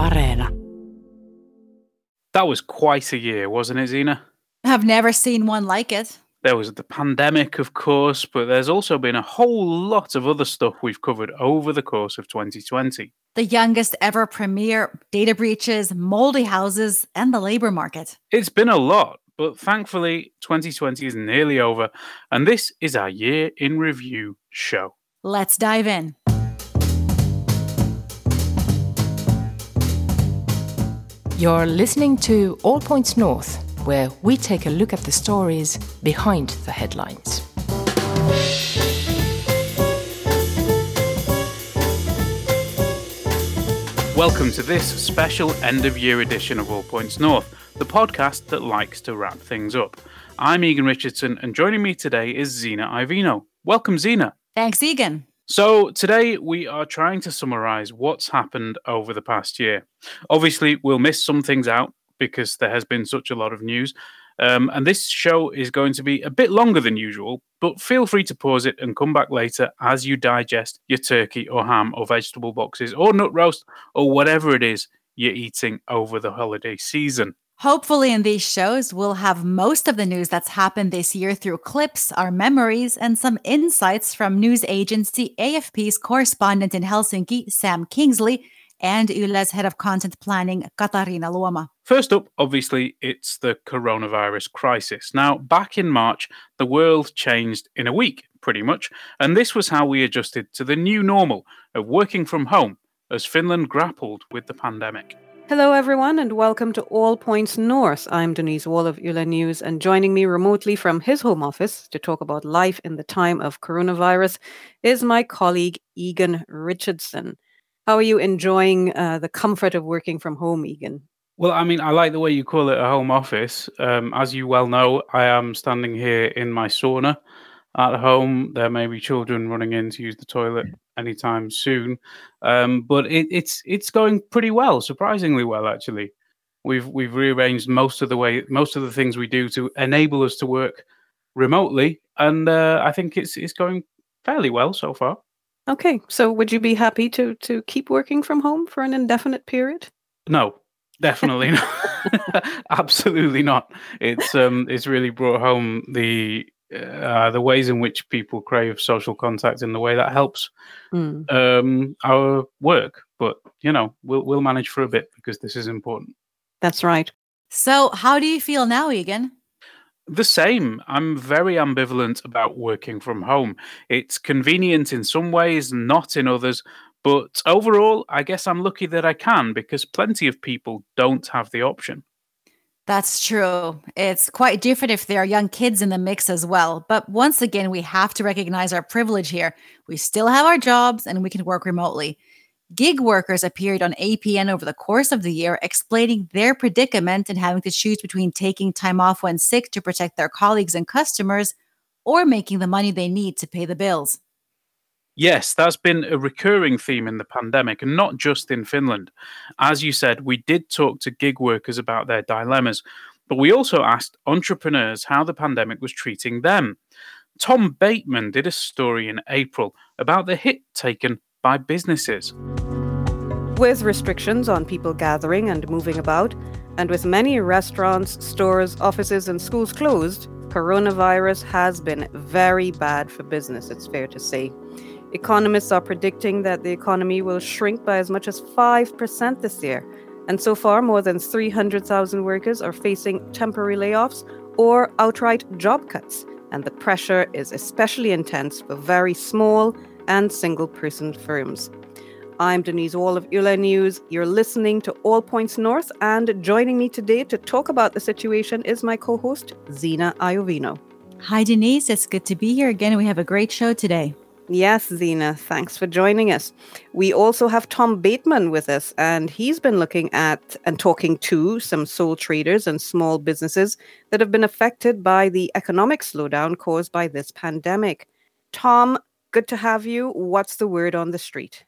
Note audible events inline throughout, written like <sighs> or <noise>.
Areena. That was quite a year, wasn't it, Zena? I've never seen one like it. There was the pandemic, of course, but there's also been a whole lot of other stuff we've covered over the course of 2020. The youngest ever premiere, data breaches, moldy houses, and the labor market. It's been a lot, but thankfully, 2020 is nearly over, and this is our year in review show. Let's dive in. You're listening to All Points North, where we take a look at the stories behind the headlines. Welcome to this special end of year edition of All Points North, the podcast that likes to wrap things up. I'm Egan Richardson, and joining me today is Zena Iovino. Welcome, Zena. Thanks, Egan. So, today we are trying to summarize what's happened over the past year. Obviously, we'll miss some things out because there has been such a lot of news. Um, and this show is going to be a bit longer than usual, but feel free to pause it and come back later as you digest your turkey or ham or vegetable boxes or nut roast or whatever it is you're eating over the holiday season. Hopefully, in these shows, we'll have most of the news that's happened this year through clips, our memories, and some insights from news agency AFP's correspondent in Helsinki, Sam Kingsley, and Yle's head of content planning, Katarina Luoma. First up, obviously, it's the coronavirus crisis. Now, back in March, the world changed in a week, pretty much, and this was how we adjusted to the new normal of working from home as Finland grappled with the pandemic. Hello, everyone, and welcome to All Points North. I'm Denise Wall of Yle News, and joining me remotely from his home office to talk about life in the time of coronavirus is my colleague Egan Richardson. How are you enjoying uh, the comfort of working from home, Egan? Well, I mean, I like the way you call it a home office. Um, as you well know, I am standing here in my sauna at home. There may be children running in to use the toilet anytime soon, um, but it, it's it's going pretty well, surprisingly well, actually. We've we've rearranged most of the way, most of the things we do to enable us to work remotely, and uh, I think it's it's going fairly well so far. Okay, so would you be happy to to keep working from home for an indefinite period? No, definitely not. <laughs> Absolutely not. It's um it's really brought home the uh, the ways in which people crave social contact in the way that helps mm. um, our work. But you know, we'll we'll manage for a bit because this is important. That's right. So, how do you feel now, Egan? The same. I'm very ambivalent about working from home. It's convenient in some ways, not in others. But overall, I guess I'm lucky that I can because plenty of people don't have the option. That's true. It's quite different if there are young kids in the mix as well. But once again, we have to recognize our privilege here. We still have our jobs and we can work remotely. Gig workers appeared on APN over the course of the year, explaining their predicament and having to choose between taking time off when sick to protect their colleagues and customers or making the money they need to pay the bills. Yes, that's been a recurring theme in the pandemic, and not just in Finland. As you said, we did talk to gig workers about their dilemmas, but we also asked entrepreneurs how the pandemic was treating them. Tom Bateman did a story in April about the hit taken by businesses. With restrictions on people gathering and moving about, and with many restaurants, stores, offices, and schools closed, coronavirus has been very bad for business, it's fair to say. Economists are predicting that the economy will shrink by as much as 5% this year. And so far, more than 300,000 workers are facing temporary layoffs or outright job cuts. And the pressure is especially intense for very small and single person firms. I'm Denise Wall of Yle News. You're listening to All Points North, and joining me today to talk about the situation is my co host, Zena Iovino. Hi, Denise. It's good to be here again. We have a great show today. Yes, Zena, thanks for joining us. We also have Tom Bateman with us, and he's been looking at and talking to some sole traders and small businesses that have been affected by the economic slowdown caused by this pandemic. Tom, good to have you. What's the word on the street?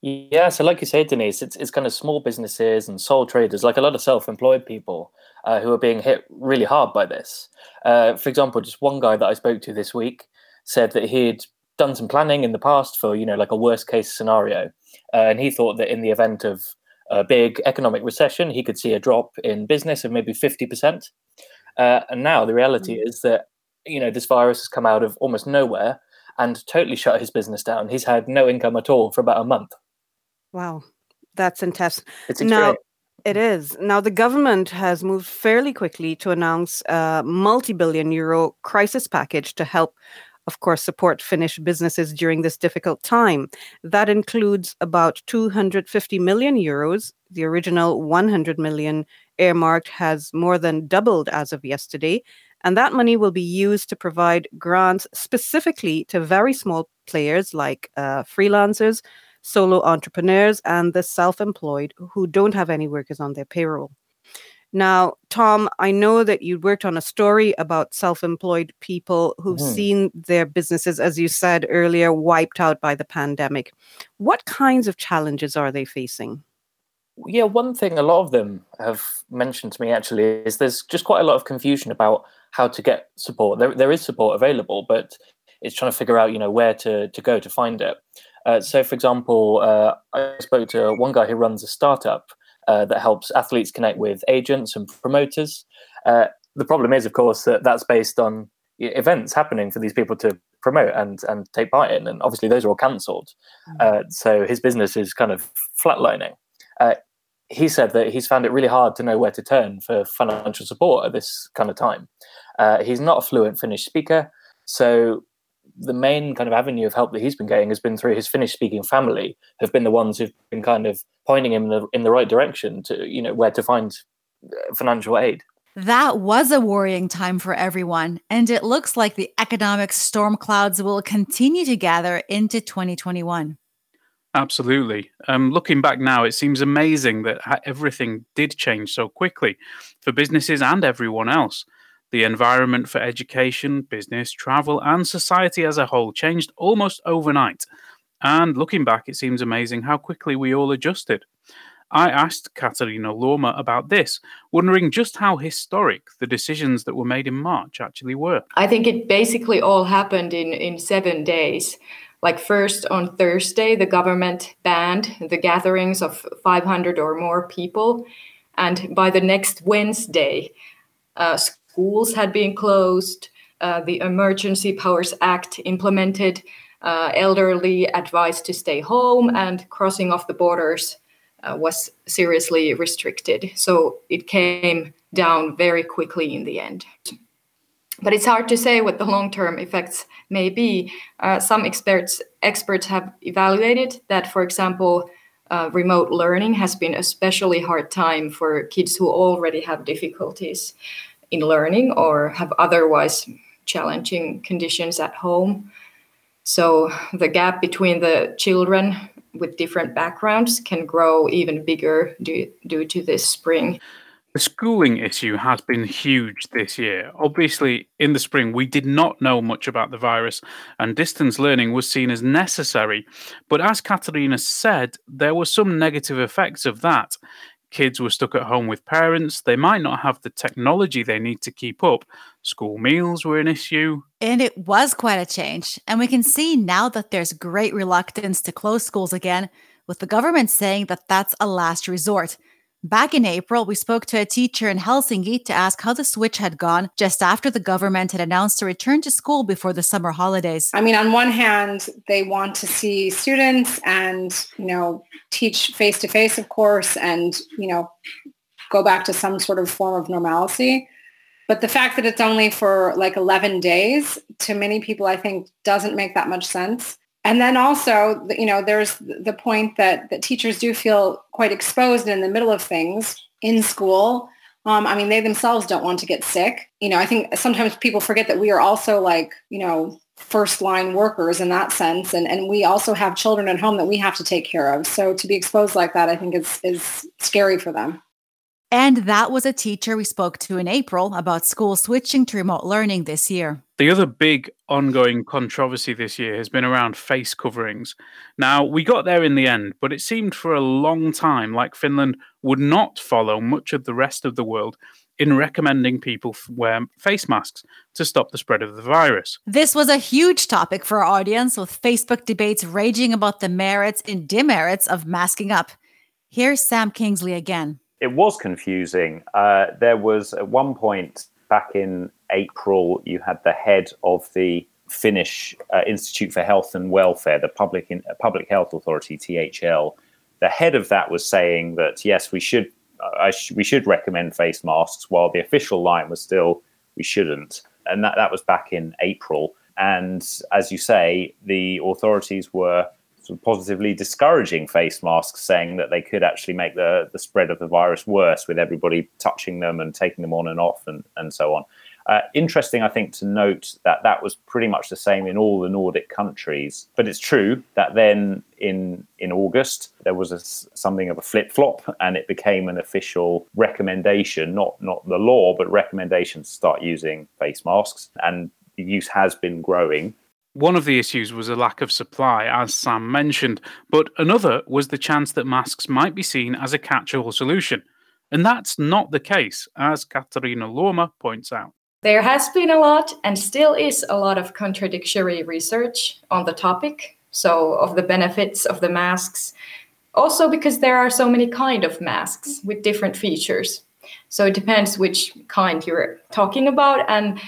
Yeah, so like you say, Denise, it's, it's kind of small businesses and sole traders, like a lot of self employed people uh, who are being hit really hard by this. Uh, for example, just one guy that I spoke to this week said that he'd done some planning in the past for you know like a worst case scenario, uh, and he thought that in the event of a big economic recession, he could see a drop in business of maybe 50%. Uh, and now the reality mm. is that, you know, this virus has come out of almost nowhere and totally shut his business down. He's had no income at all for about a month. Wow. That's intense. It's now, it is. Now, the government has moved fairly quickly to announce a multi billion euro crisis package to help, of course, support Finnish businesses during this difficult time. That includes about 250 million euros. The original 100 million earmarked has more than doubled as of yesterday. And that money will be used to provide grants specifically to very small players like uh, freelancers, solo entrepreneurs, and the self employed who don't have any workers on their payroll. Now, Tom, I know that you worked on a story about self employed people who've mm. seen their businesses, as you said earlier, wiped out by the pandemic. What kinds of challenges are they facing? Yeah, one thing a lot of them have mentioned to me actually is there's just quite a lot of confusion about how to get support. There, there is support available, but it's trying to figure out, you know, where to, to go to find it. Uh, so, for example, uh, I spoke to one guy who runs a startup uh, that helps athletes connect with agents and promoters. Uh, the problem is, of course, that that's based on events happening for these people to promote and and take part in, and obviously those are all cancelled. Mm-hmm. so his business is kind of flatlining. Uh, he said that he's found it really hard to know where to turn for financial support at this kind of time. Uh, he's not a fluent Finnish speaker, so the main kind of avenue of help that he's been getting has been through his Finnish speaking family, have been the ones who've been kind of pointing him in the, in the right direction to, you know, where to find uh, financial aid. That was a worrying time for everyone, and it looks like the economic storm clouds will continue to gather into 2021. Absolutely. Um, looking back now, it seems amazing that everything did change so quickly for businesses and everyone else. The environment for education, business, travel, and society as a whole changed almost overnight. And looking back, it seems amazing how quickly we all adjusted. I asked Katarina Luoma about this, wondering just how historic the decisions that were made in March actually were. I think it basically all happened in, in seven days. Like, first on Thursday, the government banned the gatherings of 500 or more people. And by the next Wednesday, uh, schools had been closed, uh, the Emergency Powers Act implemented, uh, elderly advised to stay home, and crossing of the borders uh, was seriously restricted. So it came down very quickly in the end. But it's hard to say what the long-term effects may be. Uh, some experts experts have evaluated that, for example, uh, remote learning has been especially hard time for kids who already have difficulties in learning or have otherwise challenging conditions at home. So the gap between the children with different backgrounds can grow even bigger due, due to this spring. The schooling issue has been huge this year. Obviously, in the spring, we did not know much about the virus, and distance learning was seen as necessary. But as Katarina said, there were some negative effects of that kids were stuck at home with parents. They might not have the technology they need to keep up. School meals were an issue. And it was quite a change. And we can see now that there's great reluctance to close schools again, with the government saying that that's a last resort. Back in April, we spoke to a teacher in Helsinki to ask how the switch had gone just after the government had announced a return to school before the summer holidays. I mean, on one hand, they want to see students and, you know, teach face to face, of course, and, you know, go back to some sort of form of normalcy. But the fact that it's only for like 11 days to many people, I think doesn't make that much sense. And then also, you know, there's the point that, that teachers do feel quite exposed in the middle of things in school. Um, I mean, they themselves don't want to get sick. You know, I think sometimes people forget that we are also like, you know, first line workers in that sense. And, and we also have children at home that we have to take care of. So to be exposed like that, I think is, is scary for them. And that was a teacher we spoke to in April about school switching to remote learning this year. The other big ongoing controversy this year has been around face coverings. Now, we got there in the end, but it seemed for a long time like Finland would not follow much of the rest of the world in recommending people wear face masks to stop the spread of the virus. This was a huge topic for our audience, with Facebook debates raging about the merits and demerits of masking up. Here's Sam Kingsley again. It was confusing. Uh, there was at one point back in April, you had the head of the Finnish uh, Institute for Health and Welfare, the public in, uh, public health authority (THL). The head of that was saying that yes, we should uh, sh- we should recommend face masks, while the official line was still we shouldn't, and that that was back in April. And as you say, the authorities were sort of positively discouraging face masks, saying that they could actually make the, the spread of the virus worse with everybody touching them and taking them on and off and, and so on. Uh, interesting, I think, to note that that was pretty much the same in all the Nordic countries. But it's true that then in in August there was a, something of a flip flop, and it became an official recommendation, not not the law, but recommendation to start using face masks, and the use has been growing. One of the issues was a lack of supply, as Sam mentioned, but another was the chance that masks might be seen as a catch all solution. And that's not the case, as Katarina Luoma points out. There has been a lot and still is a lot of contradictory research on the topic. So, of the benefits of the masks, also because there are so many kind of masks with different features. So it depends which kind you're talking about. And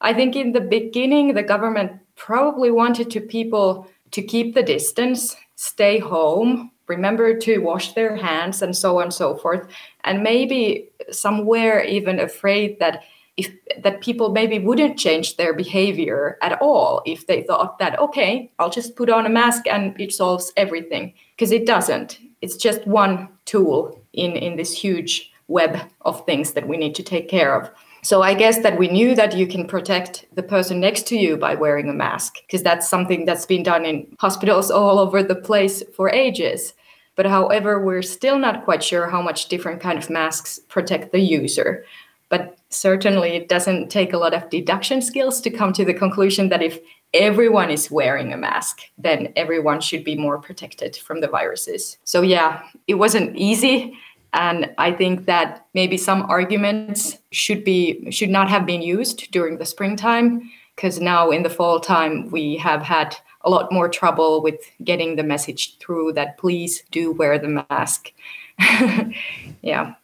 I think in the beginning, the government probably wanted to people to keep the distance, stay home, remember to wash their hands, and so on and so forth. And maybe somewhere even afraid that if that people maybe wouldn't change their behavior at all if they thought that okay i'll just put on a mask and it solves everything. Because it doesn't. It's just one tool in in this huge web of things that we need to take care of. So i guess that we knew that you can protect the person next to you by wearing a mask because that's something that's been done in hospitals all over the place for ages. But however we're still not quite sure how much different kind of masks protect the user. But certainly it doesn't take a lot of deduction skills to come to the conclusion that if everyone is wearing a mask, then everyone should be more protected from the viruses. So, yeah, it wasn't easy. And I think that maybe some arguments should be should not have been used during the springtime, because now in the fall time we have had a lot more trouble with getting the message through that please do wear the mask. <laughs> yeah.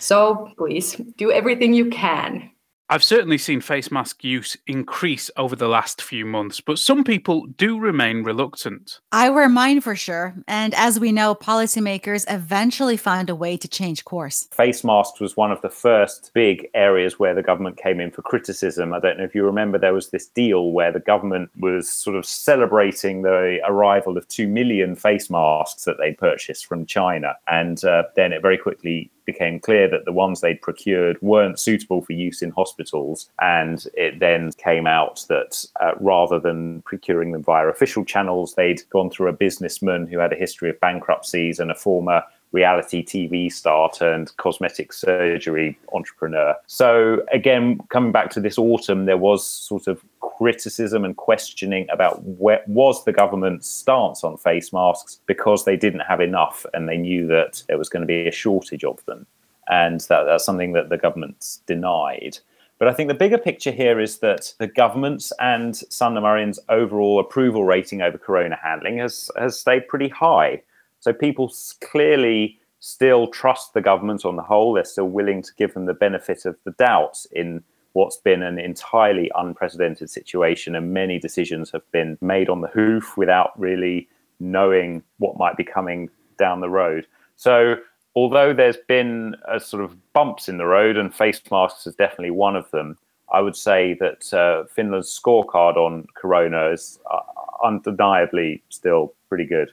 So please do everything you can. I've certainly seen face mask use increase over the last few months, but some people do remain reluctant. I wear mine for sure. And as we know, policymakers eventually found a way to change course. Face masks was one of the first big areas where the government came in for criticism. I don't know if you remember, there was this deal where the government was sort of celebrating the arrival of 2 million face masks that they purchased from China. And uh, then it very quickly became clear that the ones they'd procured weren't suitable for use in hospitals. And it then came out that uh, rather than procuring them via official channels, they'd gone through a businessman who had a history of bankruptcies and a former reality TV star turned cosmetic surgery entrepreneur. So, again, coming back to this autumn, there was sort of criticism and questioning about what was the government's stance on face masks because they didn't have enough and they knew that there was going to be a shortage of them. And that, that's something that the government's denied. But I think the bigger picture here is that the government's and Marin's overall approval rating over corona handling has, has stayed pretty high. So people clearly still trust the government on the whole. They're still willing to give them the benefit of the doubt in what's been an entirely unprecedented situation. And many decisions have been made on the hoof without really knowing what might be coming down the road. So although there's been a sort of bumps in the road, and face masks is definitely one of them, I would say that uh, Finland's scorecard on corona is uh, undeniably still pretty good.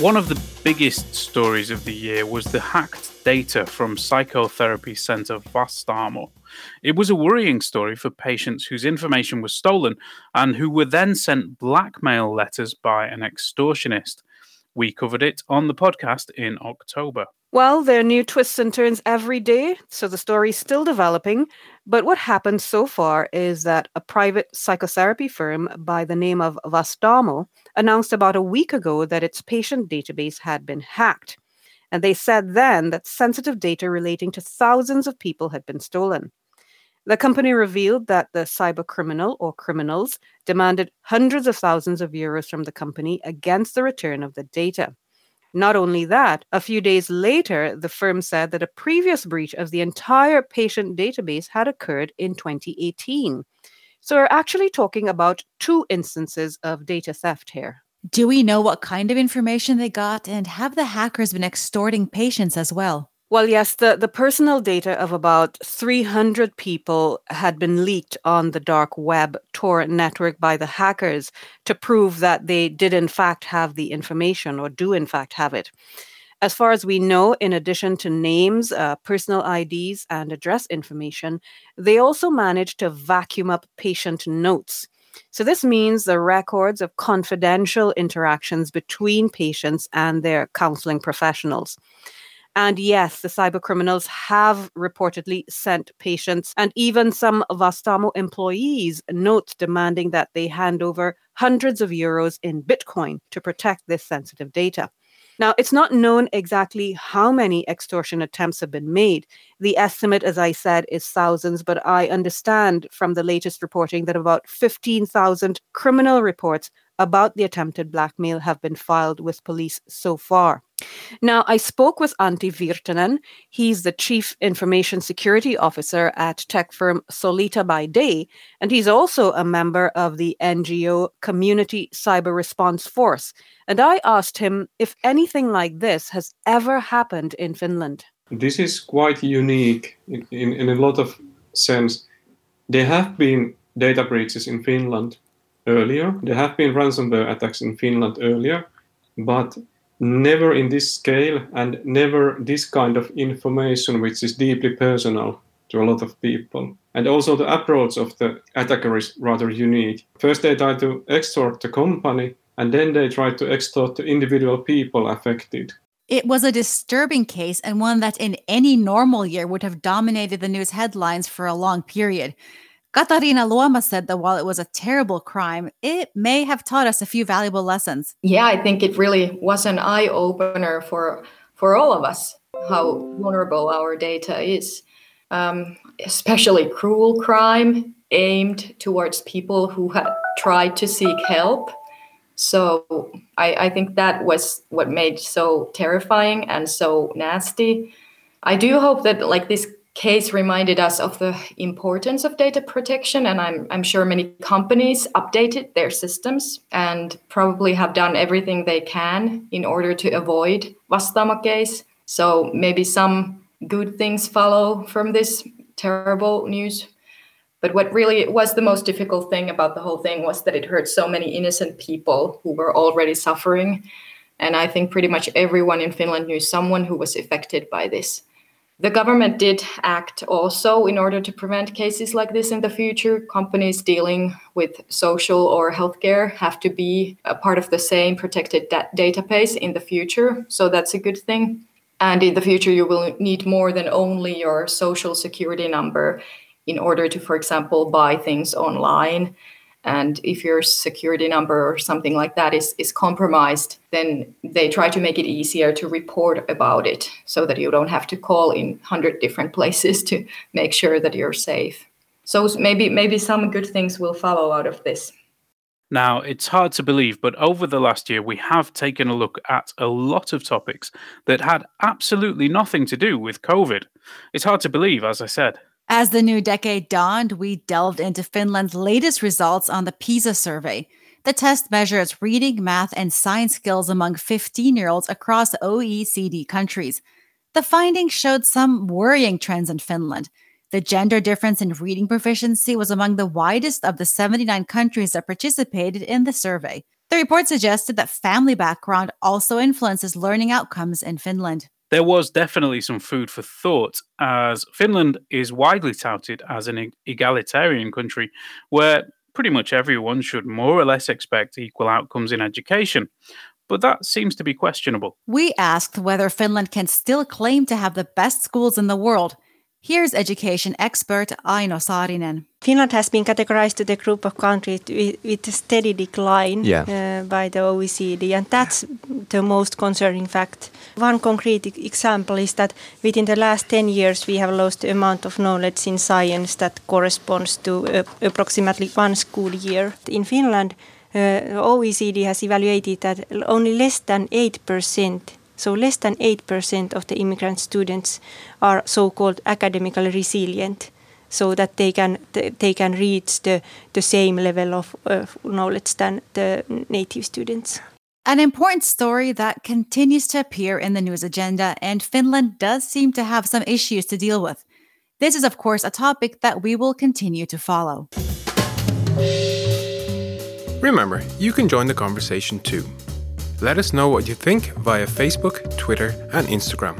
One of the biggest stories of the year was the hacked data from psychotherapy center Vastaamo. It was a worrying story for patients whose information was stolen and who were then sent blackmail letters by an extortionist. We covered it on the podcast in October. Well, there are new twists and turns every day, so the story's still developing. But what happened so far is that a private psychotherapy firm by the name of Vastaamo announced about a week ago that its patient database had been hacked. And they said then that sensitive data relating to thousands of people had been stolen. The company revealed that the cyber criminal or criminals demanded hundreds of thousands of euros from the company against the return of the data. Not only that, a few days later, the firm said that a previous breach of the entire patient database had occurred in 2018. So we're actually talking about two instances of data theft here. Do we know what kind of information they got? And have the hackers been extorting patients as well? Well, yes, the, the personal data of about 300 people had been leaked on the dark web Tor network by the hackers to prove that they did, in fact, have the information or do, in fact, have it. As far as we know, in addition to names, uh, personal IDs, and address information, they also managed to vacuum up patient notes. So, this means the records of confidential interactions between patients and their counseling professionals. And yes, the cyber criminals have reportedly sent patients and even some Vastaamo employees notes demanding that they hand over hundreds of euros in Bitcoin to protect this sensitive data. Now, it's not known exactly how many extortion attempts have been made. The estimate, as I said, is thousands, but I understand from the latest reporting that about 15,000 criminal reports about the attempted blackmail have been filed with police so far. Now, I spoke with Antti Virtanen. He's the Chief Information Security Officer at tech firm Solita by Day, and he's also a member of the NGO Community Cyber Response Force. And I asked him if anything like this has ever happened in Finland. This is quite unique in, in, in a lot of sense. There have been data breaches in Finland earlier. There have been ransomware attacks in Finland earlier, but never in this scale and never this kind of information which is deeply personal to a lot of people. And also the approach of the attacker is rather unique. First they try to extort the company and then they try to extort the individual people affected. It was a disturbing case and one that in any normal year would have dominated the news headlines for a long period. Katarina Luoma said that while it was a terrible crime, it may have taught us a few valuable lessons. Yeah, I think it really was an eye opener for for all of us how vulnerable our data is, um, especially cruel crime aimed towards people who had tried to seek help. So I, I think that was what made so terrifying and so nasty. I do hope that like this case reminded us of the importance of data protection and I'm, I'm sure many companies updated their systems and probably have done everything they can in order to avoid Vastaamo case. So maybe some good things follow from this terrible news. But what really was the most difficult thing about the whole thing was that it hurt so many innocent people who were already suffering. And i think pretty much everyone in finland knew someone who was affected by this the government did act also in order to prevent cases like this in the future. Companies dealing with social or healthcare have to be a part of the same protected da- database in the future. So that's a good thing. And in the future, you will need more than only your social security number in order to, for example, buy things online and if your security number or something like that is, is compromised then they try to make it easier to report about it so that you don't have to call in 100 different places <laughs> to make sure that you're safe so maybe maybe some good things will follow out of this now, it's hard to believe, but over the last year, we have taken a look at a lot of topics that had absolutely nothing to do with COVID. It's hard to believe, as I said. As the new decade dawned, we delved into Finland's latest results on the PISA survey. The test measures reading, math, and science skills among 15 year olds across OECD countries. The findings showed some worrying trends in Finland. The gender difference in reading proficiency was among the widest of the 79 countries that participated in the survey. The report suggested that family background also influences learning outcomes in Finland there was definitely some food for thought, as Finland is widely touted as an egalitarian country where pretty much everyone should more or less expect equal outcomes in education. But that seems to be questionable. We asked whether Finland can still claim to have the best schools in the world. Here's education expert Aino Saarinen. Finland has been categorized to the group of countries with, with a steady decline Yeah. uh, by the OECD, and that's the most concerning fact. One concrete e- example is that within the last 10 years, we have lost the amount of knowledge in science that corresponds to uh, approximately one school year. In Finland, uh, OECD has evaluated that only less than 8%, so less than 8% of the immigrant students are so-called academically resilient so that they can they can reach the, the same level of uh, knowledge than the native students. An important story that continues to appear in the news agenda, and Finland does seem to have some issues to deal with. This is, of course, a topic that we will continue to follow. Remember, you can join the conversation too. Let us know what you think via Facebook, Twitter, and Instagram.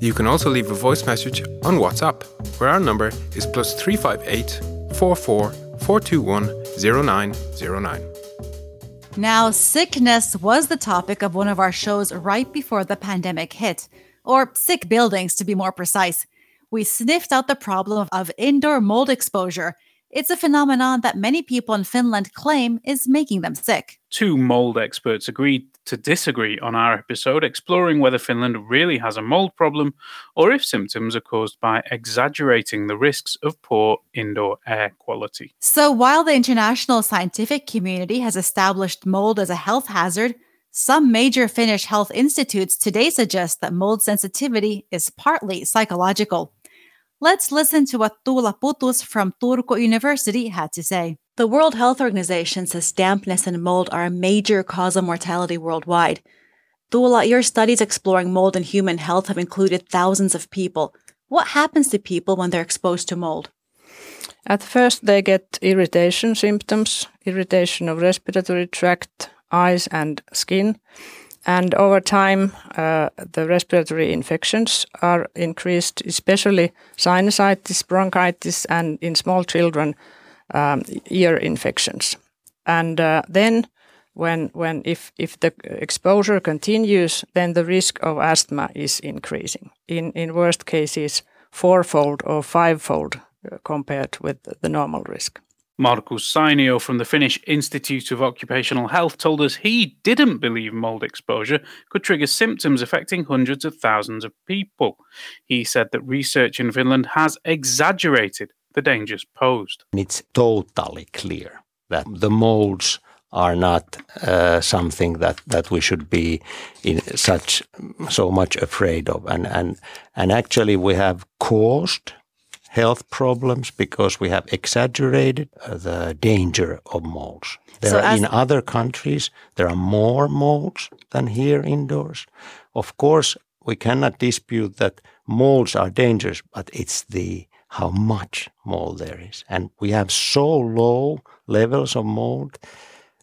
You can also leave a voice message on WhatsApp, where our number is plus 358 44 421 0909. Now, sickness was the topic of one of our shows right before the pandemic hit, or sick buildings to be more precise. We sniffed out the problem of, of indoor mold exposure. It's a phenomenon that many people in Finland claim is making them sick. Two mold experts agreed to disagree on our episode, exploring whether Finland really has a mold problem or if symptoms are caused by exaggerating the risks of poor indoor air quality. So, while the international scientific community has established mold as a health hazard, some major Finnish health institutes today suggest that mold sensitivity is partly psychological. Let's listen to what Tuula Putus from Turku University had to say. The World Health Organization says dampness and mold are a major cause of mortality worldwide. Tuula, your studies exploring mold and human health have included thousands of people. What happens to people when they're exposed to mold? At first, they get irritation symptoms, irritation of respiratory tract, eyes, and skin. And over time, uh, the respiratory infections are increased, especially sinusitis, bronchitis, and in small children, um, ear infections. And uh, then, when, when if, if the exposure continues, then the risk of asthma is increasing. In, in worst cases, fourfold or fivefold uh, compared with the normal risk. Markus Sainio from the Finnish Institute of Occupational Health told us he didn't believe mold exposure could trigger symptoms affecting hundreds of thousands of people. He said that research in Finland has exaggerated the dangers posed. It's totally clear that the molds are not uh, something that, that we should be in such so much afraid of, and and and actually we have caused health problems because we have exaggerated uh, the danger of molds. There So are, in other countries there are more molds than here indoors. Of course, we cannot dispute that molds are dangerous, but it's the how much mold there is, and we have so low levels of mold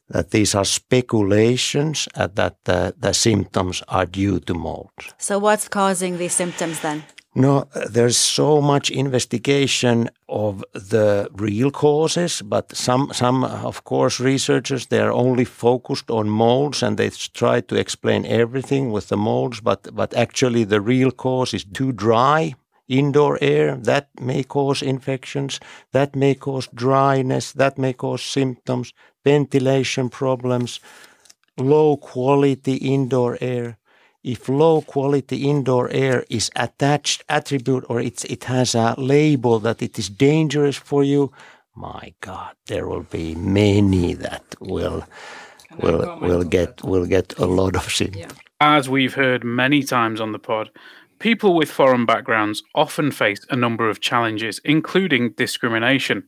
that these are speculations uh, that the, the symptoms are due to mold. So, what's causing these symptoms then? No, uh, there's so much investigation of the real causes, but some, some, of course, researchers they are only focused on molds and they try to explain everything with the molds. But, but actually, the real cause is too dry indoor air. That may cause infections. That may cause dryness. That may cause symptoms, ventilation problems, low quality indoor air if low quality indoor air is attached attribute or it's it has a label that it is dangerous for you my god there will be many that will will will get will get a lot of symptoms As we've heard many times on the pod, people with foreign backgrounds often face a number of challenges, including discrimination,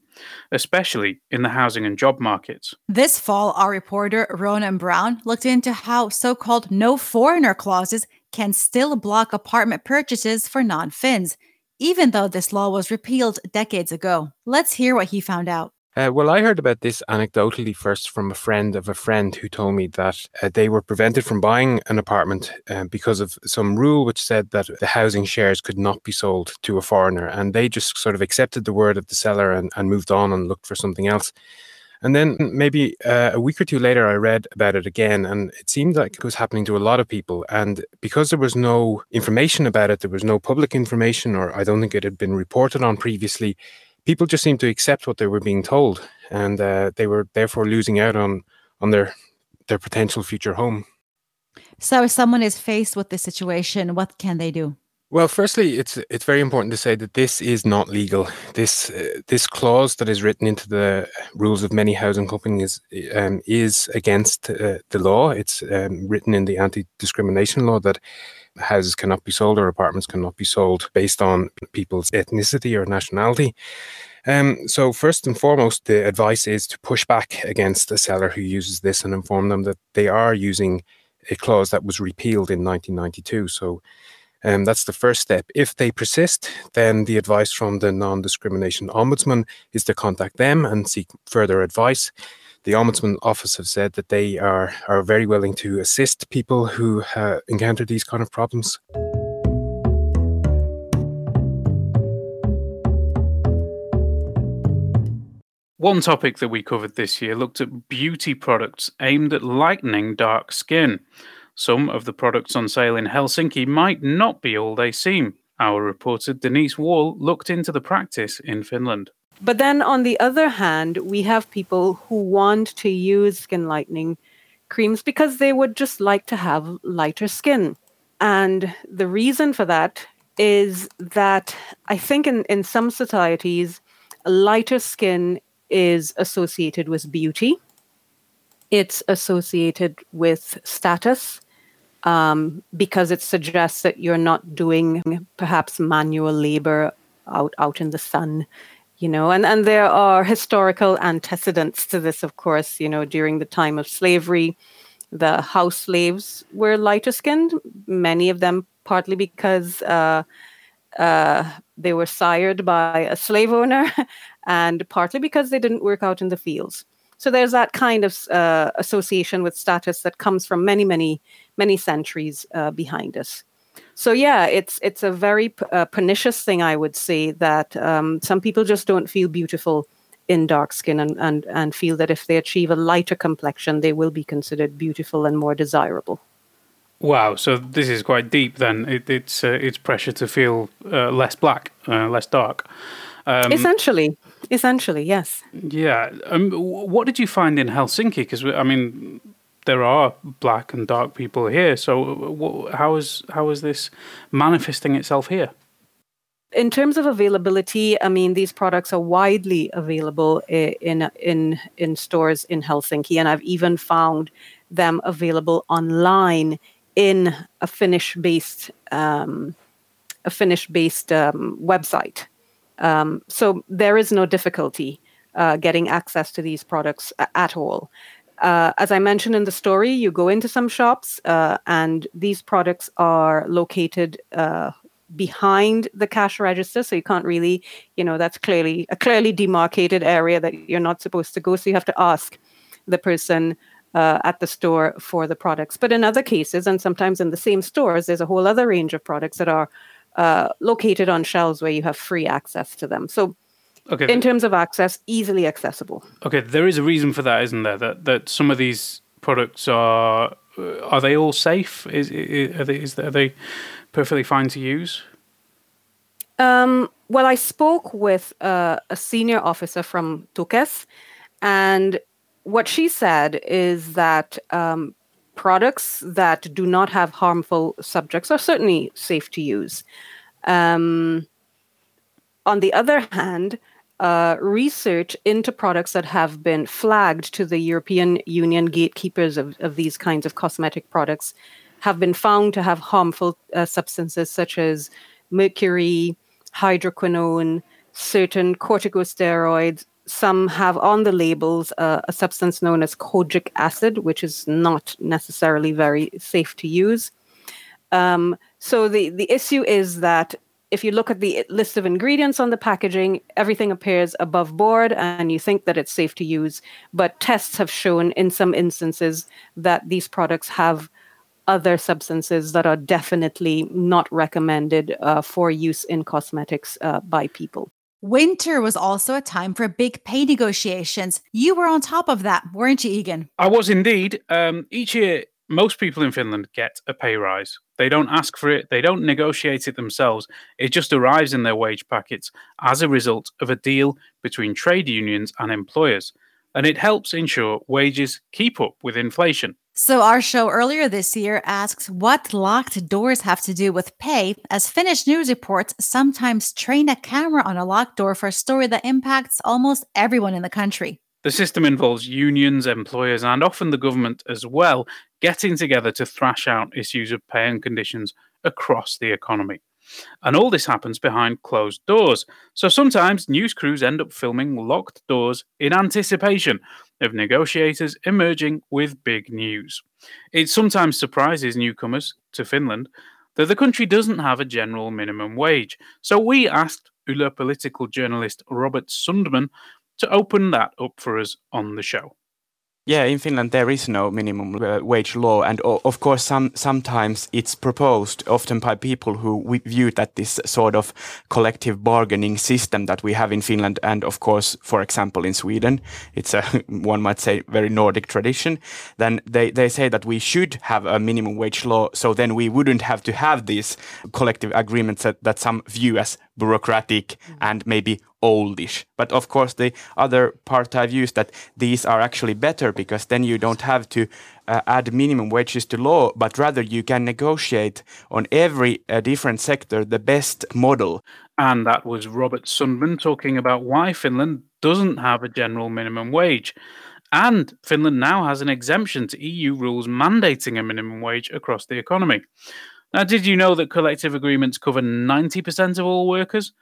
especially in the housing and job markets. This fall, our reporter Ronan Brown looked into how so called no foreigner clauses can still block apartment purchases for non Finns, even though this law was repealed decades ago. Let's hear what he found out. Uh, well, I heard about this anecdotally first from a friend of a friend who told me that uh, they were prevented from buying an apartment uh, because of some rule which said that the housing shares could not be sold to a foreigner. And they just sort of accepted the word of the seller and, and moved on and looked for something else. And then maybe uh, a week or two later, I read about it again, and it seemed like it was happening to a lot of people. And because there was no information about it, there was no public information, or I don't think it had been reported on previously, people just seemed to accept what they were being told, and uh, they were therefore losing out on on their their potential future home. So, if someone is faced with this situation, what can they do? Well, firstly, it's it's very important to say that this is not legal. This uh, this clause that is written into the rules of many housing companies um, is against uh, the law. It's um, written in the anti-discrimination law that houses cannot be sold or apartments cannot be sold based on people's ethnicity or nationality. Um, so first and foremost, the advice is to push back against a seller who uses this and inform them that they are using a clause that was repealed in 1992. So um, that's the first step. If they persist, then the advice from the non discrimination ombudsman is to contact them and seek further advice. The Ombudsman Office have said that they are, are very willing to assist people who uh, encounter these kind of problems. One topic that we covered this year looked at beauty products aimed at lightening dark skin. Some of the products on sale in Helsinki might not be all they seem. Our reporter Denise Wall looked into the practice in Finland. But then on the other hand, we have people who want to use skin lightening creams because they would just like to have lighter skin. And the reason for that is that I think in, in some societies, lighter skin is associated with beauty. It's associated with status um, because it suggests that you're not doing perhaps manual labor out out in the sun you know and and there are historical antecedents to this of course you know during the time of slavery the house slaves were lighter skinned many of them partly because uh, uh, they were sired by a slave owner <laughs> and partly because they didn't work out in the fields so there's that kind of uh, association with status that comes from many, many, many centuries uh, behind us. So yeah, it's it's a very uh, pernicious thing, I would say, that um, some people just don't feel beautiful in dark skin and, and and feel that if they achieve a lighter complexion, they will be considered beautiful and more desirable. Wow, so this is quite deep. Then it, it's uh, it's pressure to feel uh, less black, uh, less dark. Um, Essentially, Essentially, yes. Yeah. Um, what did you find in Helsinki? Because I mean, there are black and dark people here. So how is how is this manifesting itself here? In terms of availability, I mean, these products are widely available in in in stores in Helsinki, and I've even found them available online in a Finnish-based um, a Finnish-based um, website. Um, so there is no difficulty uh, getting access to these products at all. Uh, as I mentioned in the story, you go into some shops uh, and these products are located uh, behind the cash register. So you can't really, you know, that's clearly a clearly demarcated area that you're not supposed to go. So you have to ask the person uh, at the store for the products. But in other cases, and sometimes in the same stores, there's a whole other range of products that are uh, located on shelves where you have free access to them. So, okay, in terms of access, easily accessible. Okay, there is a reason for that, isn't there? That that some of these products are uh, are they all safe? Is are they is, are they perfectly fine to use? Um, well, I spoke with uh, a senior officer from Tukes, and what she said is that um, products that do not have harmful subjects are certainly safe to use. Um, on the other hand, uh, research into products that have been flagged to the European Union gatekeepers of, of these kinds of cosmetic products have been found to have harmful uh, substances such as mercury, hydroquinone, certain corticosteroids, some have on the labels uh, a substance known as kojic acid, which is not necessarily very safe to use. Um, so the, the issue is that if you look at the list of ingredients on the packaging, everything appears above board and you think that it's safe to use. But tests have shown in some instances that these products have other substances that are definitely not recommended uh, for use in cosmetics uh, by people. Winter was also a time for big pay negotiations. You were on top of that, weren't you, Egan? I was indeed. Um, each year, most people in Finland get a pay rise. They don't ask for it, they don't negotiate it themselves. It just arrives in their wage packets as a result of a deal between trade unions and employers. And it helps ensure wages keep up with inflation. So, our show earlier this year asks what locked doors have to do with pay, as Finnish news reports sometimes train a camera on a locked door for a story that impacts almost everyone in the country. The system involves unions, employers, and often the government as well getting together to thrash out issues of pay and conditions across the economy. And all this happens behind closed doors. So sometimes news crews end up filming locked doors in anticipation of negotiators emerging with big news. It sometimes surprises newcomers to Finland that the country doesn't have a general minimum wage. So we asked Yle political journalist Robert Sundman to open that up for us on the show. Yeah, in Finland there is no minimum uh, wage law, and of course, some sometimes it's proposed, often by people who view that this sort of collective bargaining system that we have in Finland, and of course, for example, in Sweden, it's a <laughs> one might say very Nordic tradition. Then they they say that we should have a minimum wage law, so then we wouldn't have to have these collective agreements that, that some view as bureaucratic mm. and maybe oldish. But of course, the other part I've used that these are actually better because then you don't have to uh, add minimum wages to law, but rather you can negotiate on every uh, different sector the best model. And that was Robert Sundman talking about why Finland doesn't have a general minimum wage. And Finland now has an exemption to EU rules mandating a minimum wage across the economy. Now, did you know that collective agreements cover 90% of all workers?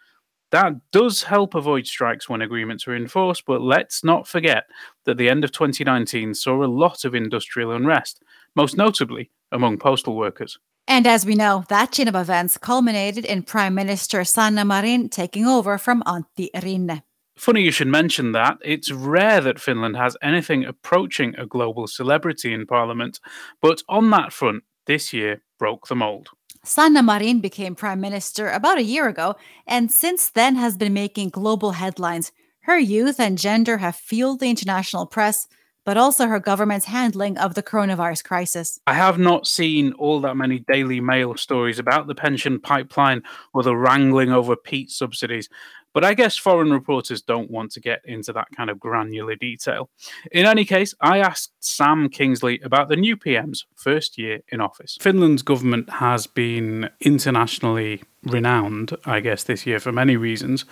That does help avoid strikes when agreements are enforced, but let's not forget that the end of 2019 saw a lot of industrial unrest, most notably among postal workers. And as we know, that chain of events culminated in Prime Minister Sanna Marin taking over from Antti Rinne. Funny you should mention that. It's rare that Finland has anything approaching a global celebrity in Parliament, but on that front, this year broke the mold. Sanna Marin became prime minister about a year ago and since then has been making global headlines. Her youth and gender have fueled the international press, but also her government's handling of the coronavirus crisis. I have not seen all that many Daily Mail stories about the pension pipeline or the wrangling over peat subsidies, but I guess foreign reporters don't want to get into that kind of granular detail. In any case, I asked Sam Kingsley about the new PM's first year in office. Finland's government has been internationally renowned, I guess, this year for many reasons.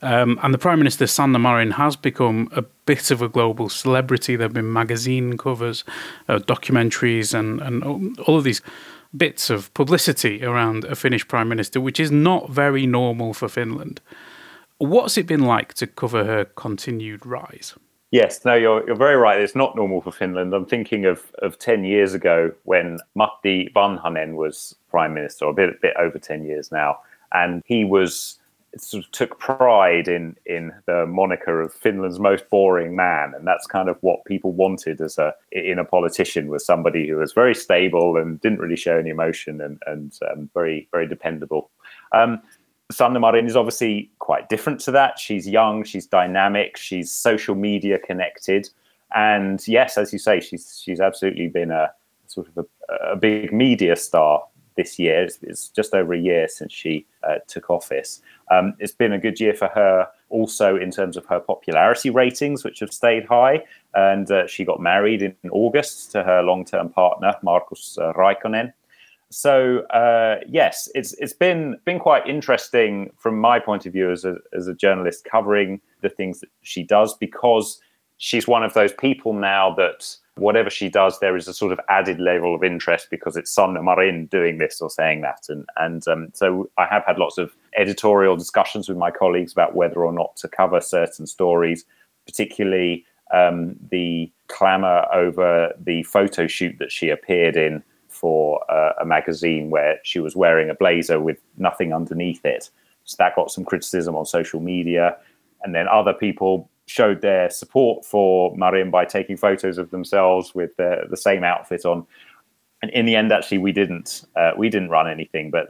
Um, and the Prime Minister, Sanna Marin, has become a bit of a global celebrity. There have been magazine covers, uh, documentaries, and, and all of these bits of publicity around a Finnish Prime Minister, which is not very normal for Finland. What's it been like to cover her continued rise? Yes, no, you're, you're very right. It's not normal for Finland. I'm thinking of, of 10 years ago when Matti Vanhanen was prime minister, a bit, bit over 10 years now. And he was sort of took pride in in the moniker of Finland's most boring man, and that's kind of what people wanted as a in a politician was somebody who was very stable and didn't really show any emotion and and um, very very dependable. Um, Sanna Marin is obviously quite different to that. She's young, she's dynamic, she's social media connected, and yes, as you say, she's she's absolutely been a sort of a, a big media star this year. It's, it's, just over a year since she uh, took office. Um, it's been a good year for her, also in terms of her popularity ratings, which have stayed high. And uh, she got married in August to her long-term partner Markus uh, Raikkonen so uh, yes, it's it's been been quite interesting from my point of view as a as a journalist covering the things that she does because she's one of those people now that whatever she does, there is a sort of added level of interest because it's Sanna Marin doing this or saying that, and and um, so I have had lots of editorial discussions with my colleagues about whether or not to cover certain stories, particularly um, the clamour over the photo shoot that she appeared in for uh, a magazine where she was wearing a blazer with nothing underneath it. So that got some criticism on social media. And then other people showed their support for Marin by taking photos of themselves with the, the same outfit on. And in the end, actually, we didn't uh, we didn't run anything, but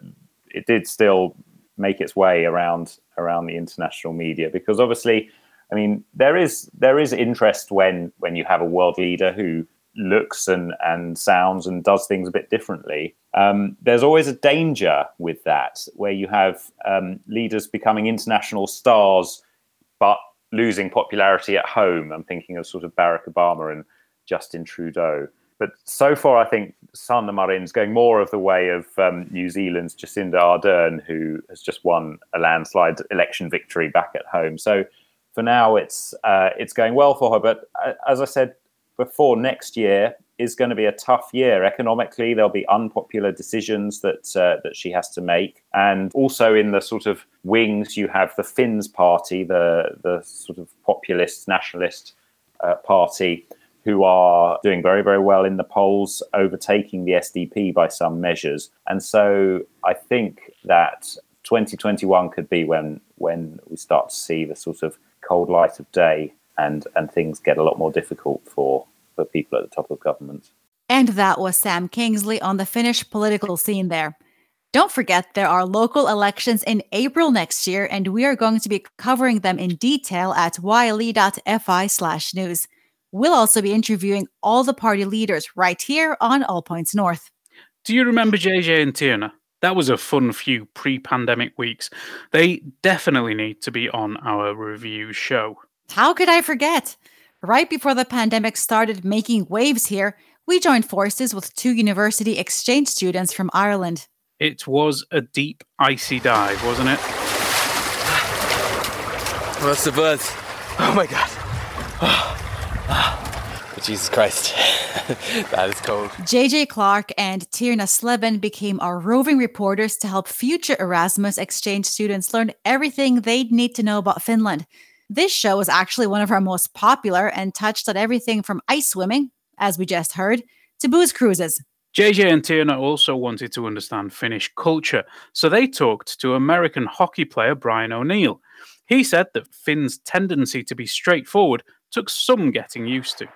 it did still make its way around around the international media because obviously I mean there is there is interest when when you have a world leader who looks and and sounds and does things a bit differently. Um, there's always a danger with that where you have um, leaders becoming international stars but losing popularity at home. I'm thinking of sort of Barack Obama and Justin Trudeau. But so far, I think Sanna Marin's going more of the way of um, New Zealand's Jacinda Ardern, who has just won a landslide election victory back at home. So for now, it's uh, it's going well for her. But uh, as I said before, next year is going to be a tough year economically. There'll be unpopular decisions that uh, that she has to make, and also in the sort of wings, you have the Finns party, the the sort of populist nationalist uh, party who are doing very, very well in the polls, overtaking the SDP by some measures. And so I think that 2021 could be when when we start to see the sort of cold light of day and and things get a lot more difficult for for people at the top of government. And that was Sam Kingsley on the Finnish political scene there. Don't forget, there are local elections in April next year, and we are going to be covering them in detail at yle.fi slash news. We'll also be interviewing all the party leaders right here on All Points North. Do you remember JJ and Tierna? That was a fun few pre pandemic weeks. They definitely need to be on our review show. How could I forget? Right before the pandemic started making waves here, we joined forces with two university exchange students from Ireland. It was a deep, icy dive, wasn't it? What's the buzz? Oh my god. Oh. <sighs> Jesus Christ. <laughs> that is cold. JJ Clark and Tierna Sleben became our roving reporters to help future Erasmus exchange students learn everything they'd need to know about Finland. This show was actually one of our most popular and touched on everything from ice swimming, as we just heard, to booze cruises. JJ and Tierna also wanted to understand Finnish culture, so they talked to American hockey player Brian O'Neill. He said that Finn's tendency to be straightforward took some getting used to.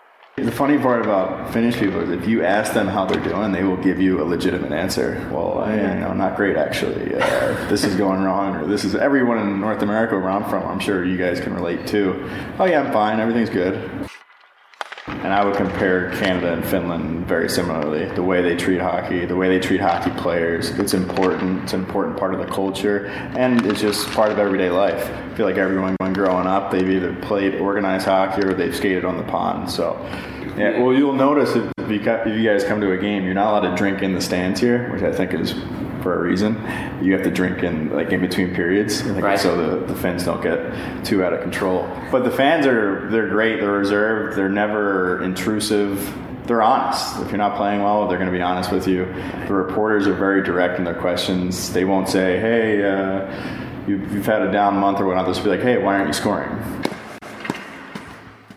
The funny part about Finnish people is if you ask them how they're doing, they will give you a legitimate answer. Well, I, you know, not great actually. Uh, this is going wrong, or this is everyone in North America where I'm from. I'm sure you guys can relate too. Oh yeah, I'm fine. Everything's good. And I would compare Canada and Finland very similarly. The way they treat hockey, the way they treat hockey players, it's important. It's an important part of the culture, and it's just part of everyday life. I feel like everyone when growing up, they've either played organized hockey or they've skated on the pond. So, yeah. Well, you'll notice if you, if you guys come to a game, you're not allowed to drink in the stands here, which I think is for a reason. You have to drink in like in between periods, like, right. so the, the fans don't get too out of control. But the fans are they're great. They're reserved. They're never intrusive. They're honest. If you're not playing well, they're going to be honest with you. The reporters are very direct in their questions. They won't say, "Hey, uh, you've, you've had a down month or whatnot." They'll just be like, "Hey, why aren't you scoring?"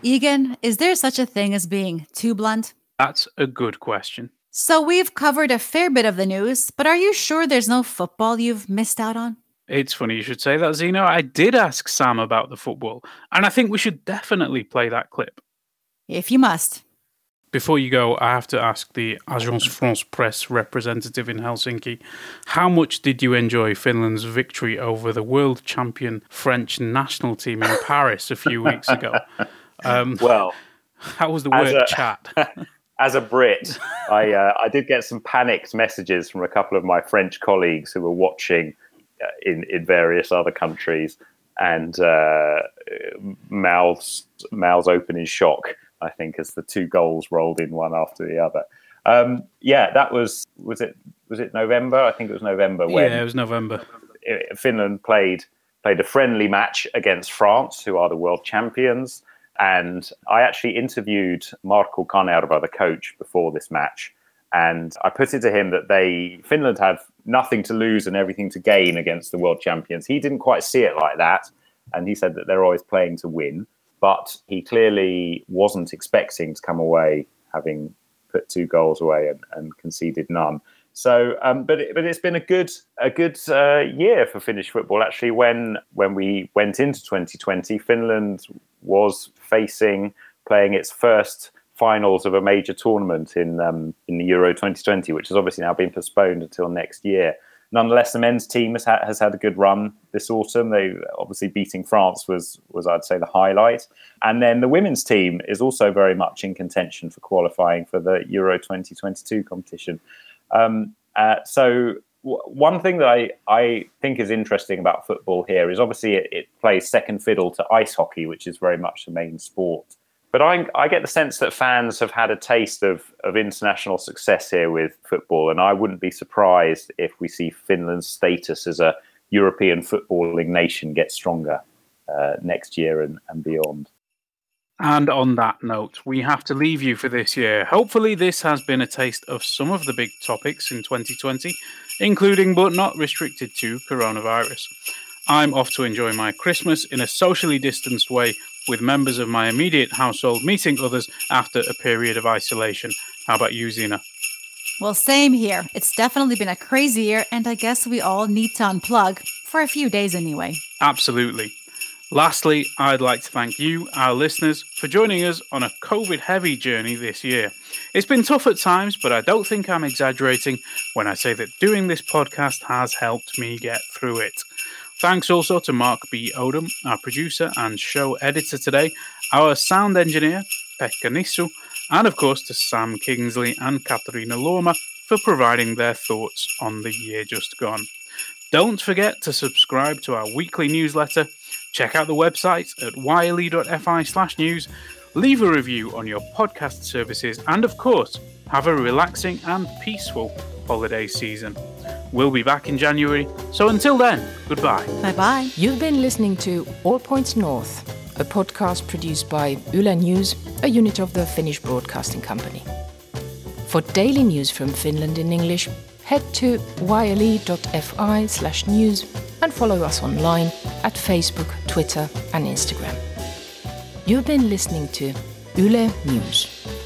Egan, is there such a thing as being too blunt? That's a good question. So we've covered a fair bit of the news, but are you sure there's no football you've missed out on? It's funny you should say that, Zena. I did ask Sam about the football, and I think we should definitely play that clip. If you must. Before you go, I have to ask the Agence France Presse representative in Helsinki how much did you enjoy Finland's victory over the world champion French national team in Paris a few weeks ago? <laughs> Um, well, <laughs> how was the word a, chat? <laughs> as a Brit, I uh, I did get some panicked messages from a couple of my French colleagues who were watching uh, in in various other countries, and uh, mouths mouths open in shock. I think as the two goals rolled in one after the other. Um, yeah, that was was it was it November? I think it was November when yeah, it was November. Finland played played a friendly match against France, who are the world champions. And I actually interviewed Markku Kanerva, the coach, before this match. And I put it to him that they Finland have nothing to lose and everything to gain against the world champions. He didn't quite see it like that. And he said that they're always playing to win. But he clearly wasn't expecting to come away having put two goals away and, and conceded none. So, um, but it, but it's been a good a good uh, year for Finnish football. Actually, when when we went into 2020, Finland was facing playing its first finals of a major tournament in um, in the Euro 2020, which has obviously now been postponed until next year. nonetheless, the men's team has, ha- has had a good run this autumn. They obviously beating France was was I'd say the highlight, and then the women's team is also very much in contention for qualifying for the Euro 2022 competition. Um, uh, so one thing that I I think is interesting about football here is obviously it, it plays second fiddle to ice hockey, which is very much the main sport but I, I, get the sense that fans have had a taste of, of international success here with football, and I wouldn't be surprised if we see Finland's status as a European footballing nation get stronger uh, next year and, and beyond. And on that note, we have to leave you for this year. Hopefully, this has been a taste of some of the big topics in 2020, including but not restricted to coronavirus. I'm off to enjoy my Christmas in a socially distanced way with members of my immediate household meeting others after a period of isolation. How about you, Zena? Well, same here. It's definitely been a crazy year, and I guess we all need to unplug for a few days anyway. Absolutely. Lastly, I'd like to thank you, our listeners, for joining us on a COVID heavy journey this year. It's been tough at times, but I don't think I'm exaggerating when I say that doing this podcast has helped me get through it. Thanks also to Mark B. Odom, our producer and show editor today, our sound engineer, Pekka Nissu, and of course to Sam Kingsley and Katarina Lorma for providing their thoughts on the year just gone. Don't forget to subscribe to our weekly newsletter, check out the website at yle.fi slash news, leave a review on your podcast services, and of course, have a relaxing and peaceful holiday season. We'll be back in January, so until then, goodbye. Bye bye. You've been listening to All Points North, a podcast produced by Yle News, a unit of the Finnish Broadcasting Company. For daily news from Finland in English, head to yle.fi slash news and follow us online at Facebook, Twitter, and Instagram. You've been listening to Yle News.